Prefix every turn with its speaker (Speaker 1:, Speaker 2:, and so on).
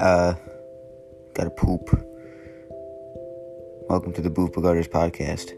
Speaker 1: Uh, gotta poop. Welcome to the Booth Begutters podcast.